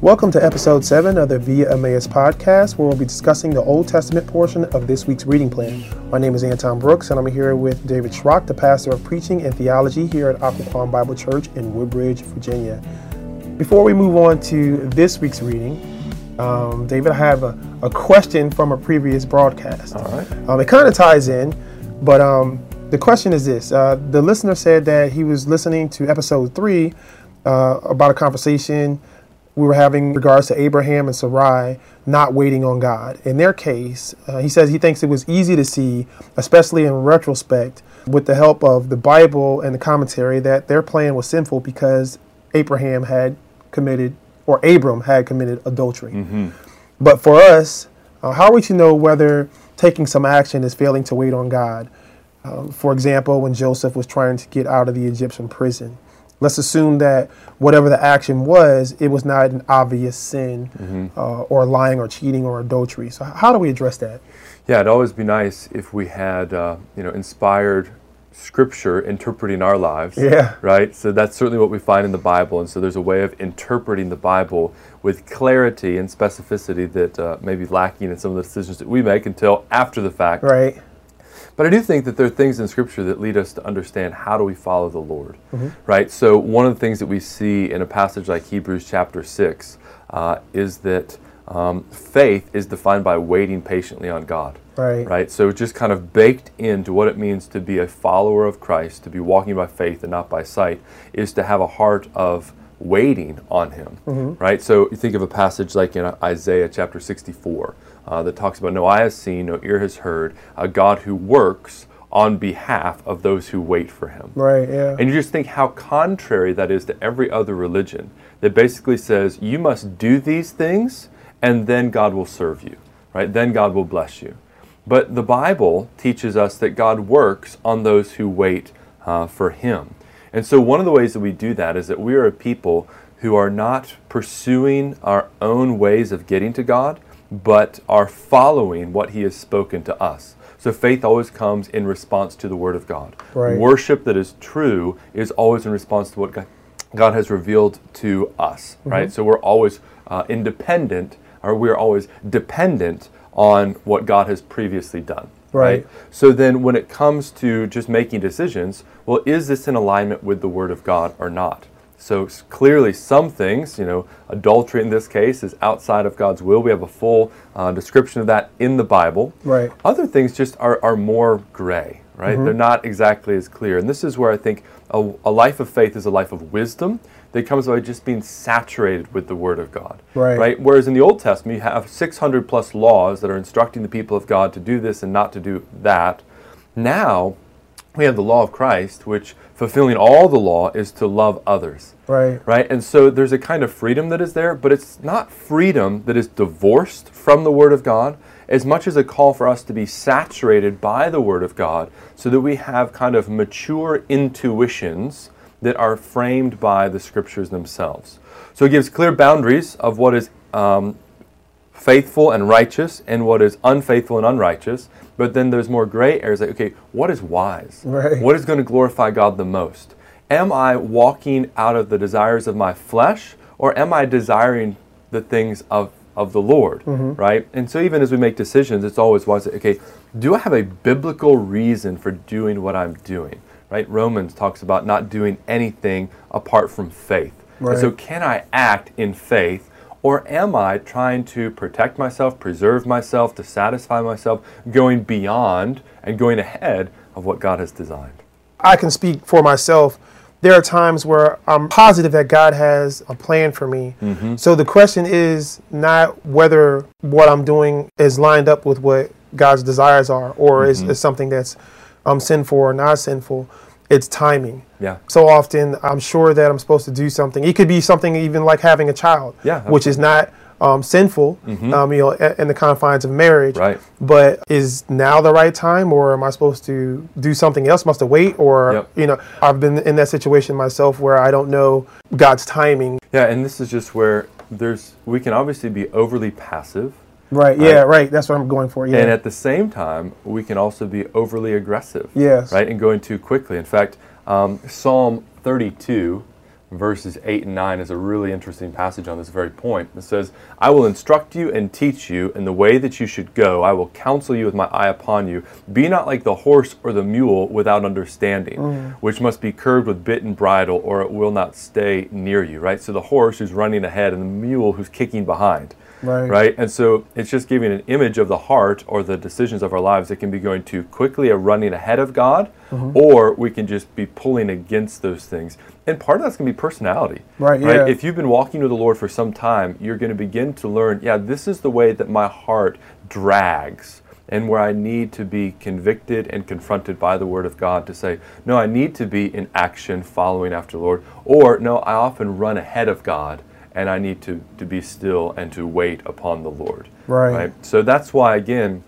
Welcome to episode 7 of the Via Emmaus podcast, where we'll be discussing the Old Testament portion of this week's reading plan. My name is Anton Brooks, and I'm here with David Schrock, the pastor of preaching and theology here at Occoquan Bible Church in Woodbridge, Virginia. Before we move on to this week's reading, um, David, I have a, a, question from a previous broadcast. All right. Um, it kind of ties in, but um, the question is this uh, The listener said that he was listening to episode 3 uh, about a conversation we were having regards to Abraham and Sarai not waiting on God. In their case, uh, he says he thinks it was easy to see, especially in retrospect, with the help of the Bible and the commentary, that their plan was sinful because Abraham had committed, or Abram had committed adultery. Mm-hmm. But for us, uh, how are we to know whether taking some action is failing to wait on God? Uh, for example, when Joseph was trying to get out of the Egyptian prison. Let's assume that whatever the action was, it was not an obvious sin mm-hmm. uh, or lying or cheating or adultery. So, how do we address that? Yeah, it'd always be nice if we had, uh, you know, inspired scripture interpreting our lives. Yeah. Right? So that's certainly what we find in the Bible. And so there's a way of interpreting the Bible with clarity and specificity that uh, may be lacking in some of the decisions that we make until after the fact. Right. But I do think that there are things in Scripture that lead us to understand how do we follow the Lord, mm-hmm. right? So one of the things that we see in a passage like Hebrews chapter six uh, is that um, faith is defined by waiting patiently on God. Right. Right. So just kind of baked into what it means to be a follower of Christ, to be walking by faith and not by sight, is to have a heart of waiting on Him. Mm-hmm. Right. So you think of a passage like in Isaiah chapter 64 uh, that talks about no eye has seen, no ear has heard, a God who works on behalf of those who wait for him. Right, yeah. And you just think how contrary that is to every other religion that basically says you must do these things and then God will serve you, right? Then God will bless you. But the Bible teaches us that God works on those who wait uh, for him. And so one of the ways that we do that is that we are a people who are not pursuing our own ways of getting to God, but are following what He has spoken to us. So faith always comes in response to the Word of God. Right. Worship that is true is always in response to what God, God has revealed to us, mm-hmm. right? So we're always uh, independent, or we're always dependent on what God has previously done. Right. right. So then when it comes to just making decisions, well, is this in alignment with the Word of God or not? So clearly, some things, you know, adultery in this case is outside of God's will. We have a full uh, description of that in the Bible. Right. Other things just are, are more gray, right? Mm-hmm. They're not exactly as clear. And this is where I think a, a, life of faith is a life of wisdom that comes by just being saturated with the Word of God. Right. Right. Whereas in the Old Testament, you have 600 plus laws that are instructing the people of God to do this and not to do that. Now, we have the law of Christ, which fulfilling all the law is to love others. Right. Right? And so there's a kind of freedom that is there, but it's not freedom that is divorced from the Word of God as much as a call for us to be saturated by the Word of God so that we have kind of mature intuitions that are framed by the Scriptures themselves. So it gives clear boundaries of what is um, faithful and righteous and what is unfaithful and unrighteous. But then there's more gray areas like, okay, what is wise? Right. What is going to glorify God the most? Am I walking out of the desires of my flesh or am I desiring the things of, of the Lord? Mm-hmm. Right? And so even as we make decisions, it's always wise okay, do I have a biblical reason for doing what I'm doing? Right? Romans talks about not doing anything apart from faith. Right. And so can I act in faith or am I trying to protect myself, preserve myself, to satisfy myself, going beyond and going ahead of what God has designed? I can speak for myself. There are times where I'm positive that God has a plan for me. Mm-hmm. So the question is not whether what I'm doing is lined up with what God's desires are or mm-hmm. is, is something that's um, sinful or not sinful it's timing. Yeah. So often I'm sure that I'm supposed to do something. It could be something even like having a child, yeah, which is not um, sinful, mm-hmm. um, you know, in the confines of marriage. Right. But is now the right time, or am I supposed to do something else? Must I wait, or yep. you know, I've been in that situation myself where I don't know God's timing. Yeah, and this is just where there's we can obviously be overly passive Right. Yeah. Right. That's what I'm going for. Yeah. And at the same time, we can also be overly aggressive. Yes. Right, and going too quickly. In fact, um, Psalm 32 verses 8 and 9 is a really interesting passage on this very point. It says, I will instruct you and teach you in the way that you should go. I will counsel you with my eye upon you. Be not like the horse or the mule without understanding, mm. which must be curbed with bit and bridle, or it will not stay near you, right? So the horse who's running ahead and the mule who's kicking behind. Right. right. And so it's just giving an image of the heart or the decisions of our lives that can be going too quickly or running ahead of God, mm-hmm. or we can just be pulling against those things. And part of that's going to be personality. Right. right? Yeah. If you've been walking with the Lord for some time, you're going to begin to learn, yeah, this is the way that my heart drags and where I need to be convicted and confronted by the Word of God to say, no, I need to be in action following after the Lord, or no, I often run ahead of God and I need to, to be still and to wait upon the Lord. Right. right. So that's why, again,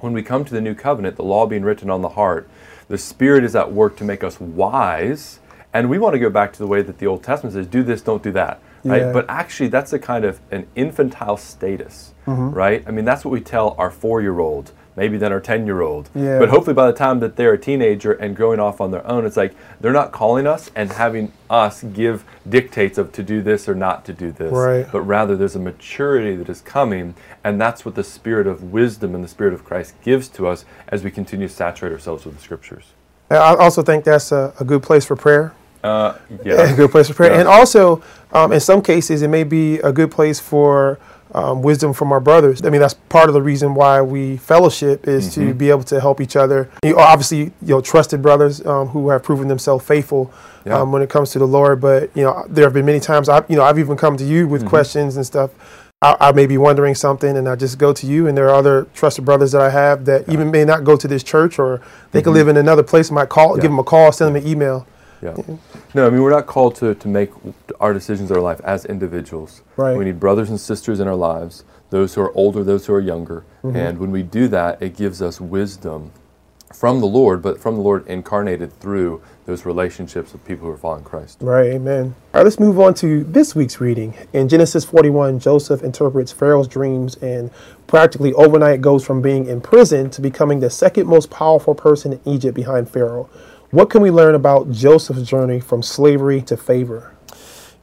when we come to the new covenant, the law being written on the heart, the Spirit is at work to make us wise. And we want to go back to the way that the Old Testament says, do this, don't do that. Right? Yeah. But actually, that's a kind of an infantile status, mm-hmm. right? I mean, that's what we tell our four year old maybe than our 10 year old. Yeah. But hopefully, by the time that they're a teenager and growing off on their own, it's like they're not calling us and having us give dictates of to do this or not to do this. Right. But rather, there's a maturity that is coming, and that's what the spirit of wisdom and the spirit of Christ gives to us as we continue to saturate ourselves with the scriptures. I also think that's a, a good place for prayer. Uh, yeah. a good place for prayer. Yeah. And also, um, in some cases, it may be a good place for um, wisdom from our brothers. I mean, that's part of the reason why we fellowship is mm-hmm. to be able to help each other. You obviously, you know, trusted brothers um, who have proven themselves faithful yeah. um, when it comes to the Lord. But you know, there have been many times I, you know, I've even come to you with mm-hmm. questions and stuff. I, I, may be wondering something, and I just go to you. And there are other trusted brothers that I have that yeah. even may not go to this church, or they mm-hmm. could live in another place. I might call, yeah. give them a call, send them an email. Yeah. No, I mean, we're not called to, to make our decisions in our life as individuals. Right. We need brothers and sisters in our lives, those who are older, those who are younger. Mm-hmm. And when we do that, it gives us wisdom from the Lord, but from the Lord incarnated through those relationships with people who are following Christ. Right, amen. All right, let's move on to this week's reading. In Genesis 41, Joseph interprets Pharaoh's dreams and practically overnight goes from being in prison to becoming the second most powerful person in Egypt behind Pharaoh. What can we learn about Joseph's journey from slavery to favor?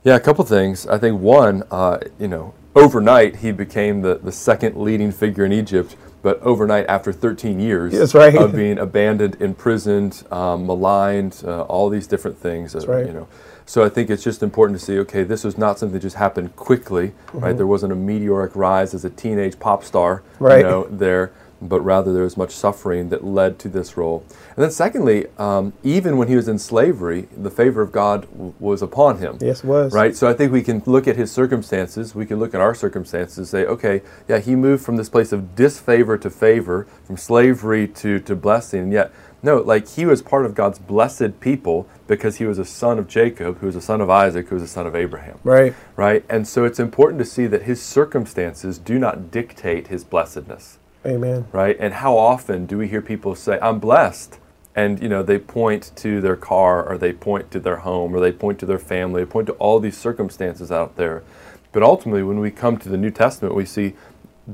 Yeah, a couple things. I think one, uh, you know, overnight he became the, the second leading figure in Egypt, but overnight after 13 years right. of being abandoned, imprisoned, um, maligned, uh, all these different things. That's uh, right. You know, so I think it's just important to see, okay, this was not something that just happened quickly, mm-hmm. right? There wasn't a meteoric rise as a teenage pop star, right. you know, there but rather there was much suffering that led to this role. And then, secondly, um, even when he was in slavery, the favor of God w- was upon him. Yes, was. Right? So I think we can look at his circumstances, we can look at our circumstances and say, okay, yeah, he moved from this place of disfavor to favor, from slavery to, to blessing, and yet, no, like he was part of God's blessed people because he was a son of Jacob, who was a son of Isaac, who was a son of Abraham. Right. Right? And so it's important to see that his circumstances do not dictate his blessedness. Amen. Right? And how often do we hear people say, I'm blessed? And you know, they point to their car or they point to their home or they point to their family, they point to all these circumstances out there. But ultimately when we come to the New Testament, we see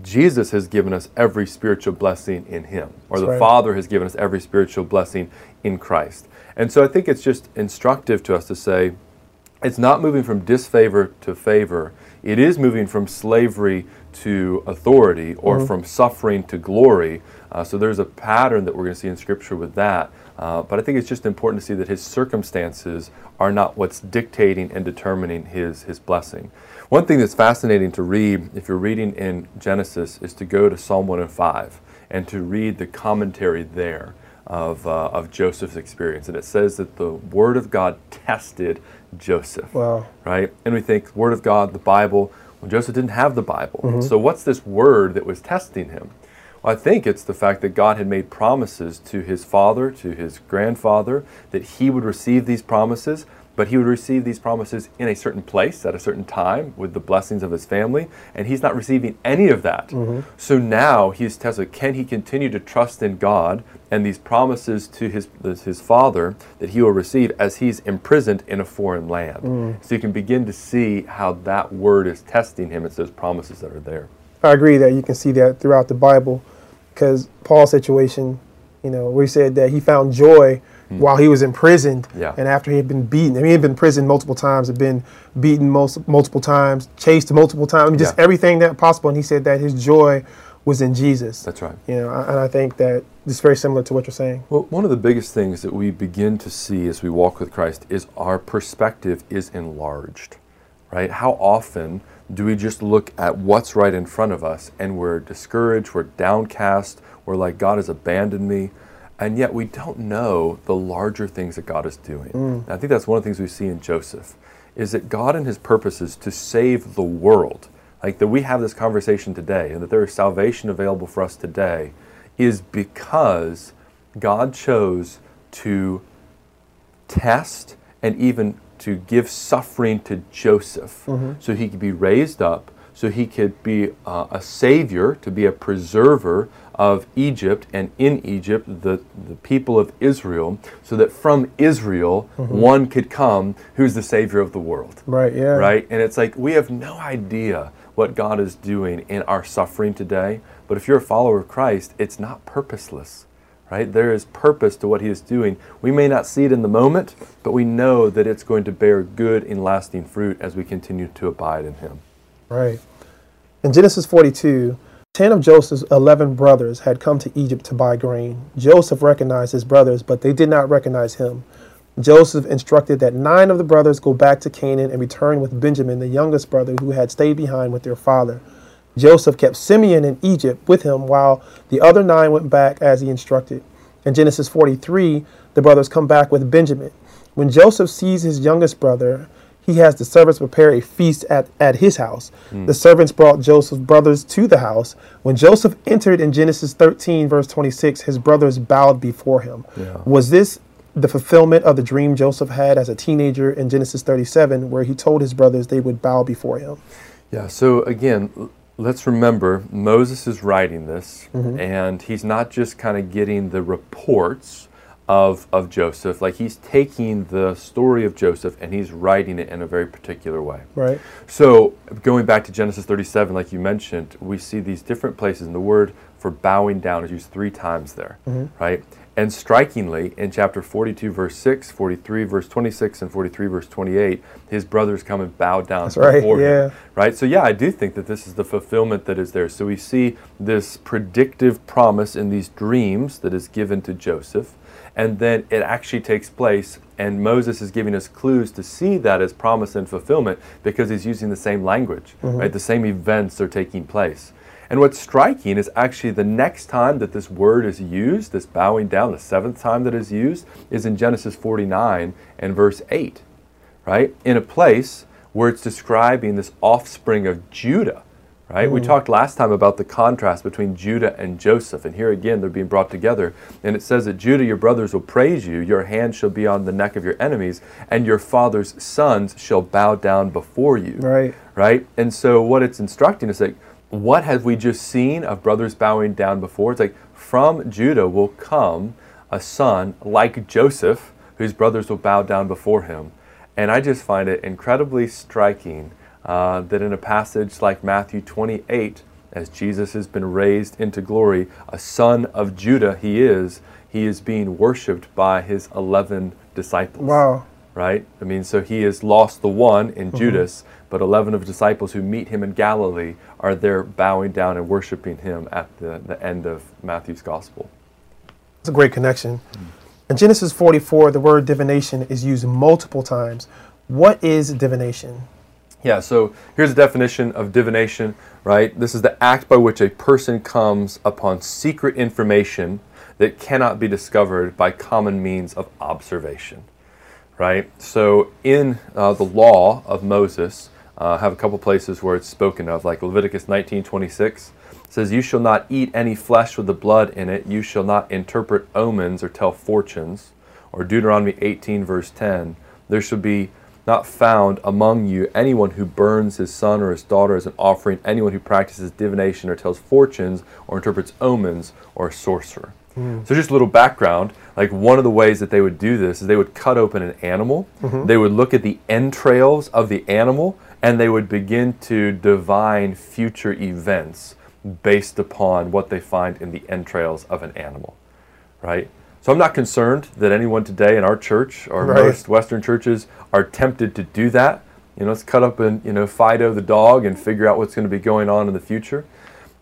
Jesus has given us every spiritual blessing in him, or That's the right. Father has given us every spiritual blessing in Christ. And so I think it's just instructive to us to say it's not moving from disfavor to favor. It is moving from slavery to authority or mm-hmm. from suffering to glory. Uh, so there's a pattern that we're going to see in Scripture with that. Uh, but I think it's just important to see that his circumstances are not what's dictating and determining his, his blessing. One thing that's fascinating to read, if you're reading in Genesis, is to go to Psalm 105 and to read the commentary there of, uh, of Joseph's experience. And it says that the Word of God tested Joseph. Wow. Right? And we think, Word of God, the Bible, well, Joseph didn't have the Bible. Mm-hmm. So, what's this word that was testing him? Well, I think it's the fact that God had made promises to his father, to his grandfather, that he would receive these promises, but he would receive these promises in a certain place at a certain time with the blessings of his family, and he's not receiving any of that. Mm-hmm. So now he's tested can he continue to trust in God and these promises to his, his father that he will receive as he's imprisoned in a foreign land. Mm. So you can begin to see how that word is testing him. It's those promises that are there. I agree that you can see that throughout the Bible because Paul's situation, you know, we said that he found joy Hmm. while he was imprisoned Yeah. and after he had been beaten. I mean, he had been imprisoned multiple times, had been beaten most, multiple times, chased multiple times, I mean, just Yeah. everything that possible. And he said that his joy was in Jesus. That's right. You know, and I think that it's very similar to what you're saying. Well, one of the biggest things that we begin to see as we walk with Christ is our perspective is enlarged, right? How often do we just look at what's right in front of us and we're discouraged, we're downcast, we're like, God has abandoned me, and yet we don't know the larger things that God is doing. And I think that's one of the things we see in Joseph, is that God and his purposes to save the world, like that we have this conversation today and that there is salvation available for us today, is because God chose to test and even to give suffering to Joseph. So he could be raised up, so he could be uh, a savior, to be a preserver of Egypt and in Egypt, the, the people of Israel, so that from Israel mm-hmm. one could come who's the savior of the world Right, yeah. right? And it's like we have no idea what God is doing in our suffering today. But if you're a follower of Christ, it's not purposeless, right? There is purpose to what He is doing. We may not see it in the moment, but we know that it's going to bear good and lasting fruit as we continue to abide in Him. Right. In Genesis 42, 10 of Joseph's 11 brothers had come to Egypt to buy grain. Joseph recognized his brothers, but they did not recognize him. Joseph instructed that nine of the brothers go back to Canaan and return with Benjamin, the youngest brother, who had stayed behind with their father. Joseph kept Simeon in Egypt with him while the other nine went back as he instructed. In Genesis 43, the brothers come back with Benjamin. When Joseph sees his youngest brother, he has the servants prepare a feast at, at his house. Hmm. The servants brought Joseph's brothers to the house. When Joseph entered in Genesis 13, verse 26, his brothers bowed before him. Yeah. Was this the fulfillment of the dream Joseph had as a teenager in Genesis 37, where he told his brothers they would bow before him? Yeah, so again, let's remember Moses is writing this, mm-hmm. and he's not just kind of getting the reports of, of Joseph, like he's taking the story of Joseph and he's writing it in a very particular way. Right? So, going back to Genesis 37, like you mentioned, we see these different places, and the word for bowing down is used three times there, mm-hmm. right? And strikingly, in chapter 42, verse 6, 43, verse 26, and 43, verse 28, his brothers come and bow down That's right, before yeah. him. Right? So, yeah, I do think that this is the fulfillment that is there. So, we see this predictive promise in these dreams that is given to Joseph, and then it actually takes place, and Moses is giving us clues to see that as promise and fulfillment because he's using the same language, mm-hmm. right? The same events are taking place. And what's striking is actually the next time that this word is used, this bowing down, the seventh time that is used, is in Genesis 49 and verse 8 right? In a place where it's describing this offspring of Judah, right? We mm. talked last time about the contrast between Judah and Joseph, and here again they're being brought together. And it says that Judah, your brothers will praise you, your hand shall be on the neck of your enemies, and your father's sons shall bow down before you. Right. Right? And so what it's instructing is like, what have we just seen of brothers bowing down before? It's like, from Judah will come a son like Joseph, whose brothers will bow down before him. And I just find it incredibly striking uh, that in a passage like Matthew 28, as Jesus has been raised into glory, a son of Judah he is, he is being worshiped by his 11 disciples Wow. right? I mean, so he has lost the one in Judas, but 11 of his disciples who meet him in Galilee are there bowing down and worshiping him at the, the end of Matthew's gospel. It's a great connection. In Genesis 44, the word divination is used multiple times. What is divination? Yeah, so here's a definition of divination, right? This is the act by which a person comes upon secret information that cannot be discovered by common means of observation, right? So in uh, the law of Moses, uh, have a couple places where it's spoken of, like Leviticus 19:26 says, "You shall not eat any flesh with the blood in it. You shall not interpret omens or tell fortunes." Or Deuteronomy 18 verse 10, "There shall be not found among you anyone who burns his son or his daughter as an offering, anyone who practices divination or tells fortunes or interprets omens or a sorcerer." So just a little background, like one of the ways that they would do this is they would cut open an animal, they would look at the entrails of the animal, and they would begin to divine future events based upon what they find in the entrails of an animal, right? So I'm not concerned that anyone today in our church or Right. most Western churches are tempted to do that. You know, let's cut up and you know Fido the dog and figure out what's going to be going on in the future.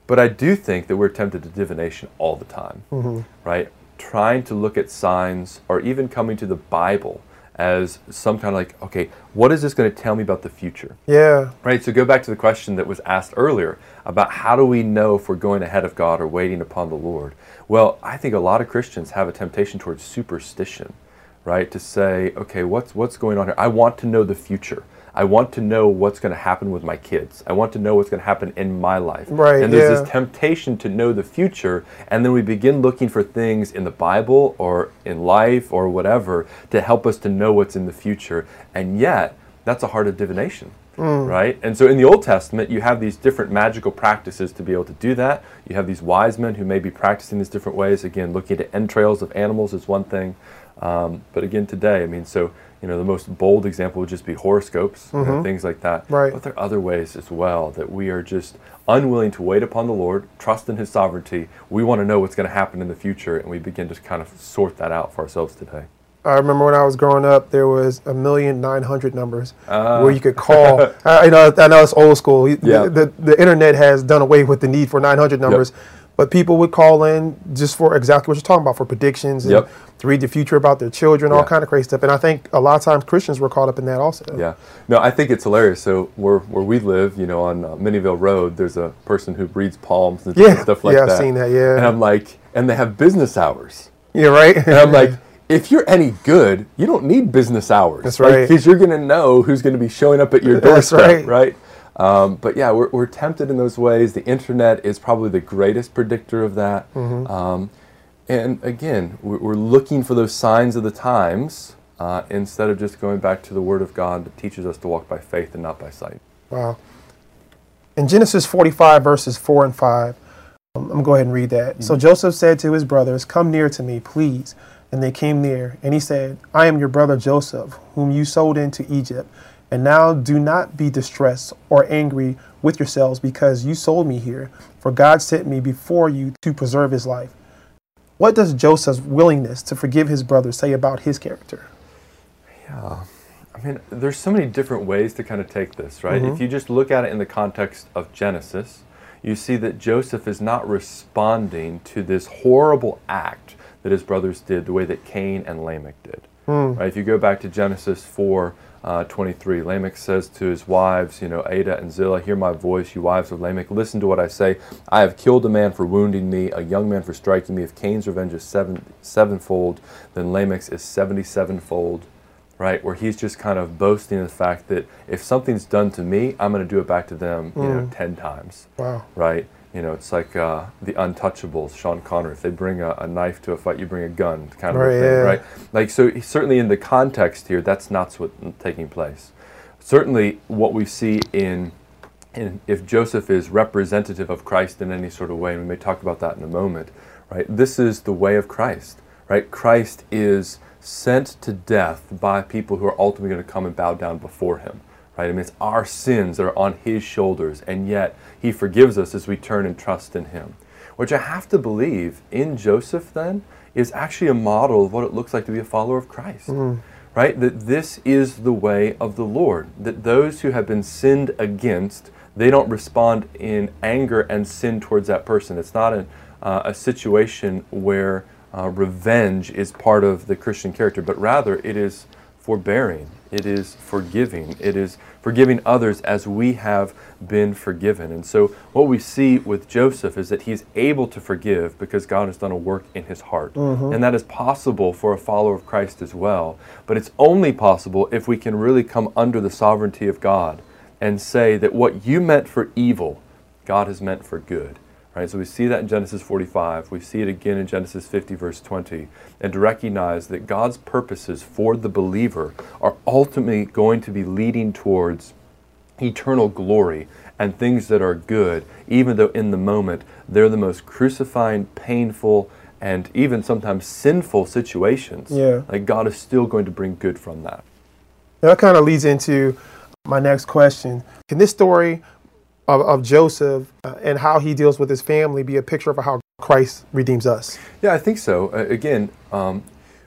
But I do think that we're tempted to divination all the time, mm-hmm. right? Trying to look at signs or even coming to the Bible as some kind of like, okay, what is this going to tell me about the future? Yeah. Right, so go back to the question that was asked earlier about how do we know if we're going ahead of God or waiting upon the Lord? Well, I think a lot of Christians have a temptation towards superstition, right? To say, okay, what's what's going on here? I want to know the future. I want to know what's going to happen with my kids. I want to know what's going to happen in my life. Right, And there's yeah. this temptation to know the future, and then we begin looking for things in the Bible or in life or whatever to help us to know what's in the future. And yet, that's a heart of divination, mm. right? And so in the Old Testament, you have these different magical practices to be able to do that. You have these wise men who may be practicing these different ways. Again, looking at entrails of animals is one thing. Um, but again, today, I mean, so you know, the most bold example would just be horoscopes, you know, things like that. Right. But there are other ways as well that we are just unwilling to wait upon the Lord, trust in His sovereignty. We want to know what's going to happen in the future, and we begin to kind of sort that out for ourselves today. I remember when I was growing up, there was a million nine hundred numbers Ah. where you could call. I, I know, I know it's old school. Yeah. The, the, the internet has done away with the need for nine hundred numbers, but people would call in just for exactly what you're talking about for predictions and Yep. to read the future about their children, all kind of crazy stuff. And I think a lot of times Christians were caught up in that also. Yeah. No, I think it's hilarious. So where where we live, you know, on uh, Minnieville Road, there's a person who breeds palms and Yeah. stuff like that. Yeah, I've seen that, yeah. And I'm like, and they have business hours. Yeah, right. And I'm like, if you're any good, you don't need business hours. That's right. Because you're going to know who's going to be showing up at your That's doorstep, right. right? Um, but yeah, we're, we're tempted in those ways. The internet is probably the greatest predictor of that. Mm-hmm. Um, and again, we're, we're looking for those signs of the times uh, instead of just going back to the Word of God that teaches us to walk by faith and not by sight. Wow. In Genesis 45, verses 4 and 5, um, I'm going to go ahead and read that. So Joseph said to his brothers, Come near to me, please. And they came near. And he said, I am your brother Joseph, whom you sold into Egypt. And now do not be distressed or angry with yourselves because you sold me here, for God sent me before you to preserve his life. What does Joseph's willingness to forgive his brothers say about his character? Yeah. I mean, there's so many different ways to kind of take this, right? If mm-hmm. you just look at it in the context of Genesis, you see that Joseph is not responding to this horrible act that his brothers did the way that Cain and Lamech did. Right? If you go back to Genesis 4 uh, 23, Lamech says to his wives, you know, Adah and Zillah, hear my voice, you wives of Lamech, listen to what I say. I have killed a man for wounding me, a young man for striking me. If Cain's revenge is seven, sevenfold, then Lamech's is 77fold right? Where he's just kind of boasting the fact that if something's done to me, I'm going to do it back to them, you know, ten times, Wow. right? You know, it's like uh, the Untouchables, Sean Connery. If they bring a, a knife to a fight, you bring a gun, kind of Right, a thing, yeah. right? Like, so certainly in the context here, that's not what's taking place. Certainly, what we see in and if Joseph is representative of Christ in any sort of way, and we may talk about that in a moment, right? This is the way of Christ, right? Christ is sent to death by people who are ultimately going to come and bow down before him, right? I mean, it's our sins that are on his shoulders, and yet he forgives us as we turn and trust in him. Which I have to believe in Joseph then is actually a model of what it looks like to be a follower of Christ right? That this is the way of the Lord. That those who have been sinned against, they don't respond in anger and sin towards that person. It's not an, uh, a situation where uh, revenge is part of the Christian character, but rather it is forbearing, it is forgiving, it is forgiving others as we have been forgiven. And so, what we see with Joseph is that he's able to forgive because God has done a work in his heart. Mm-hmm. And that is possible for a follower of Christ as well. But it's only possible if we can really come under the sovereignty of God and say that what you meant for evil, God has meant for good. Right? So we see that in Genesis 45. We see it again in Genesis 50, verse 20. And to recognize that God's purposes for the believer are ultimately going to be leading towards eternal glory and things that are good, even though in the moment they're the most crucifying, painful, and even sometimes sinful situations. Yeah. Like God is still going to bring good from that. Now, that kind of leads into my next question. Can this story of, of Joseph uh, and how he deals with his family be a picture of how Christ redeems us. Yeah, I think so. Uh, again, um,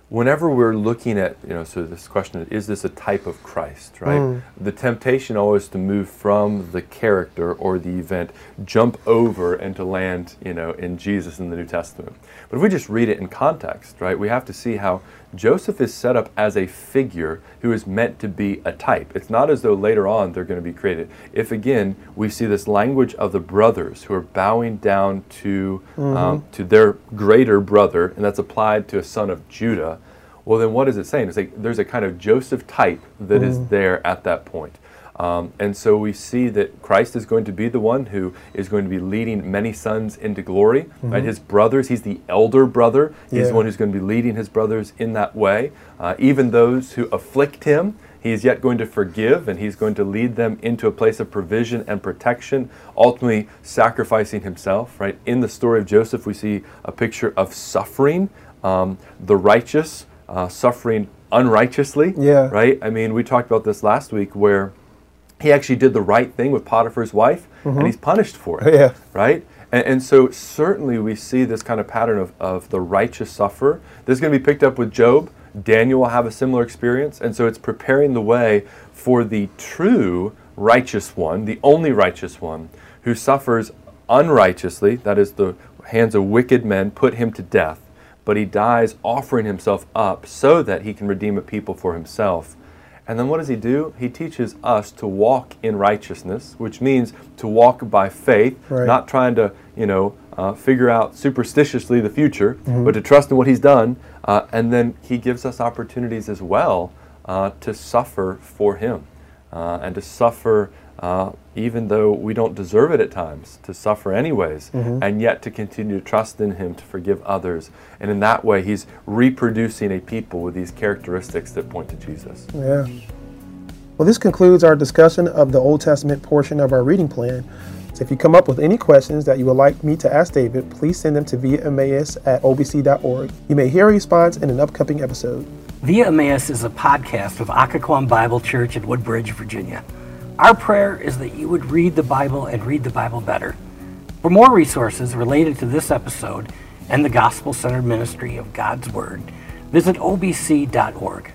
whenever we're looking at, you know, so this question is this a type of Christ, right? Mm. The temptation always to move from the character or the event, jump over and to land, you know, in Jesus in the New Testament. But if we just read it in context, right, we have to see how Joseph is set up as a figure who is meant to be a type. It's not as though later on they're going to be created. If again we see this language of the brothers who are bowing down to Mm-hmm. um, to their greater brother, and that's applied to a son of Judah, well then what is it saying? It's like there's a kind of Joseph type that is Mm-hmm. there at that point. Um, and so we see that Christ is going to be the one who is going to be leading many sons into glory. Right? His brothers, he's the elder brother. He's Mm-hmm. Yeah. the one who's going to be leading his brothers in that way. Uh, even those who afflict him, he is yet going to forgive and he's going to lead them into a place of provision and protection, ultimately sacrificing himself. Right? In the story of Joseph, we see a picture of suffering, um, the righteous uh, suffering unrighteously. Yeah. Right? I mean, we talked about this last week where he actually did the right thing with Potiphar's wife, and he's mm-hmm. punished for it. Yeah. Right? And, and so certainly we see this kind of pattern of, of the righteous sufferer. This is going to be picked up with Job. Daniel will have a similar experience. And so it's preparing the way for the true righteous one, the only righteous one, who suffers unrighteously, that is, the hands of wicked men put him to death, but he dies offering himself up so that he can redeem a people for himself. And then what does he do? He teaches us to walk in righteousness, which means to walk by faith, Right. not trying to, you know, uh, figure out superstitiously the future, but to trust in what he's done. Uh, and then he gives us opportunities as well uh, to suffer for him uh, and to suffer uh, even though we don't deserve it at times, to suffer anyways, and yet to continue to trust in him to forgive others. And in that way, he's reproducing a people with these characteristics that point to Jesus. Yeah. Well, this concludes our discussion of the Old Testament portion of our reading plan. So if you come up with any questions that you would like me to ask David, please send them to via Emmaus at obc.org. You may hear a response in an upcoming episode. Via Emmaus is a podcast of Occoquan Bible Church in Woodbridge, Virginia. Our prayer is that you would read the Bible and read the Bible better. For more resources related to this episode and the gospel centered ministry of God's Word, visit obc.org.